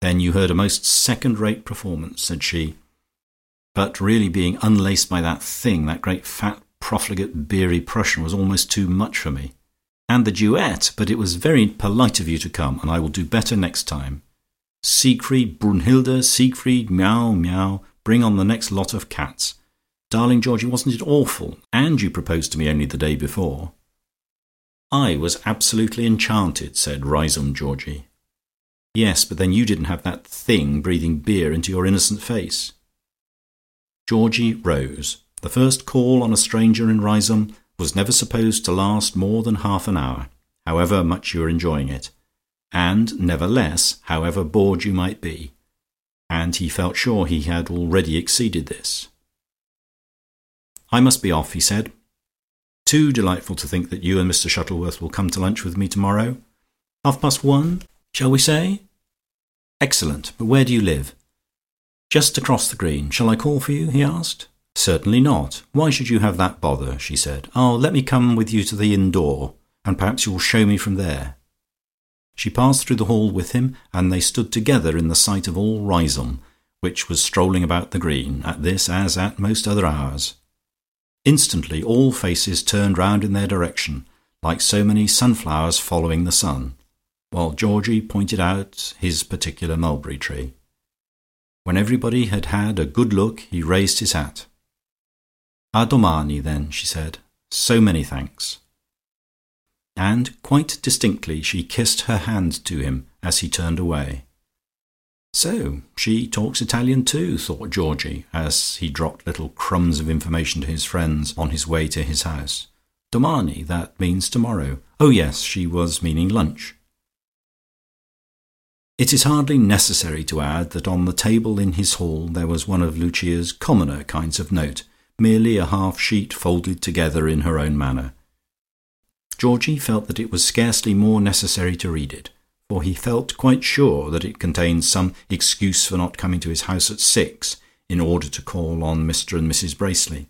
Then you heard a most second rate performance," said she. "But really being unlaced by that thing, that great fat profligate beery Prussian, was almost too much for me. And the duet! But it was very polite of you to come, and I will do better next time. Siegfried, Brunnhilde, Siegfried, miaou, miaou. Bring on the next lot of cats. Darling Georgie, wasn't it awful? And you proposed to me only the day before." "I was absolutely enchanted," said Riseholme Georgie. "Yes, but then you didn't have that thing breathing beer into your innocent face." Georgie rose. The first call on a stranger in Riseholme was never supposed to last more than half an hour, however much you were enjoying it, and never less, however bored you might be, and he felt sure he had already exceeded this. "I must be off," he said. "Too delightful to think that you and Mr Shuttleworth will come to lunch with me tomorrow. Half past one, shall we say? Excellent. But where do you live?" "Just across the green. Shall I call for you?" he asked. "Certainly not. Why should you have that bother?" she said. "Oh, let me come with you to the inn door, and perhaps you will show me from there." She passed through the hall with him, and they stood together in the sight of all Riseholme, which was strolling about the green, at this as at most other hours. Instantly all faces turned round in their direction, like so many sunflowers following the sun, while Georgie pointed out his particular mulberry tree. When everybody had had a good look, he raised his hat. "A domani, then," she said. "So many thanks." And quite distinctly she kissed her hand to him as he turned away. "So she talks Italian too," thought Georgie, as he dropped little crumbs of information to his friends on his way to his house. Domani, that means tomorrow. Oh yes, she was meaning lunch. It is hardly necessary to add that on the table in his hall there was one of Lucia's commoner kinds of note, merely a half sheet folded together in her own manner. Georgie felt that it was scarcely more necessary to read it for he felt quite sure that it contained some excuse for not coming to his house at six in order to call on Mr and Mrs Bracely.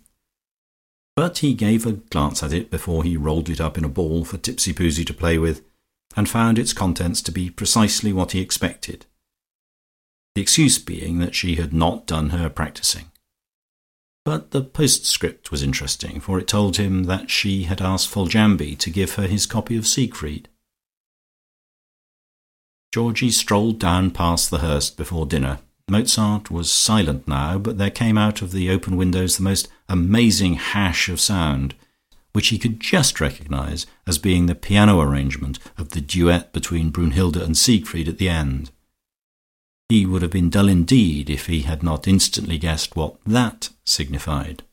But he gave a glance at it before he rolled it up in a ball for Tipsy Tipsipoozie to play with, and found its contents to be precisely what he expected, the excuse being that she had not done her practising. But the postscript was interesting, for it told him that she had asked Foljambe to give her his copy of Siegfried. Georgie strolled down past the Hurst before dinner. Mozart was silent now, but there came out of the open windows the most amazing hash of sound, which he could just recognize as being the piano arrangement of the duet between Brunnhilde and Siegfried at the end. He would have been dull indeed if he had not instantly guessed what that signified.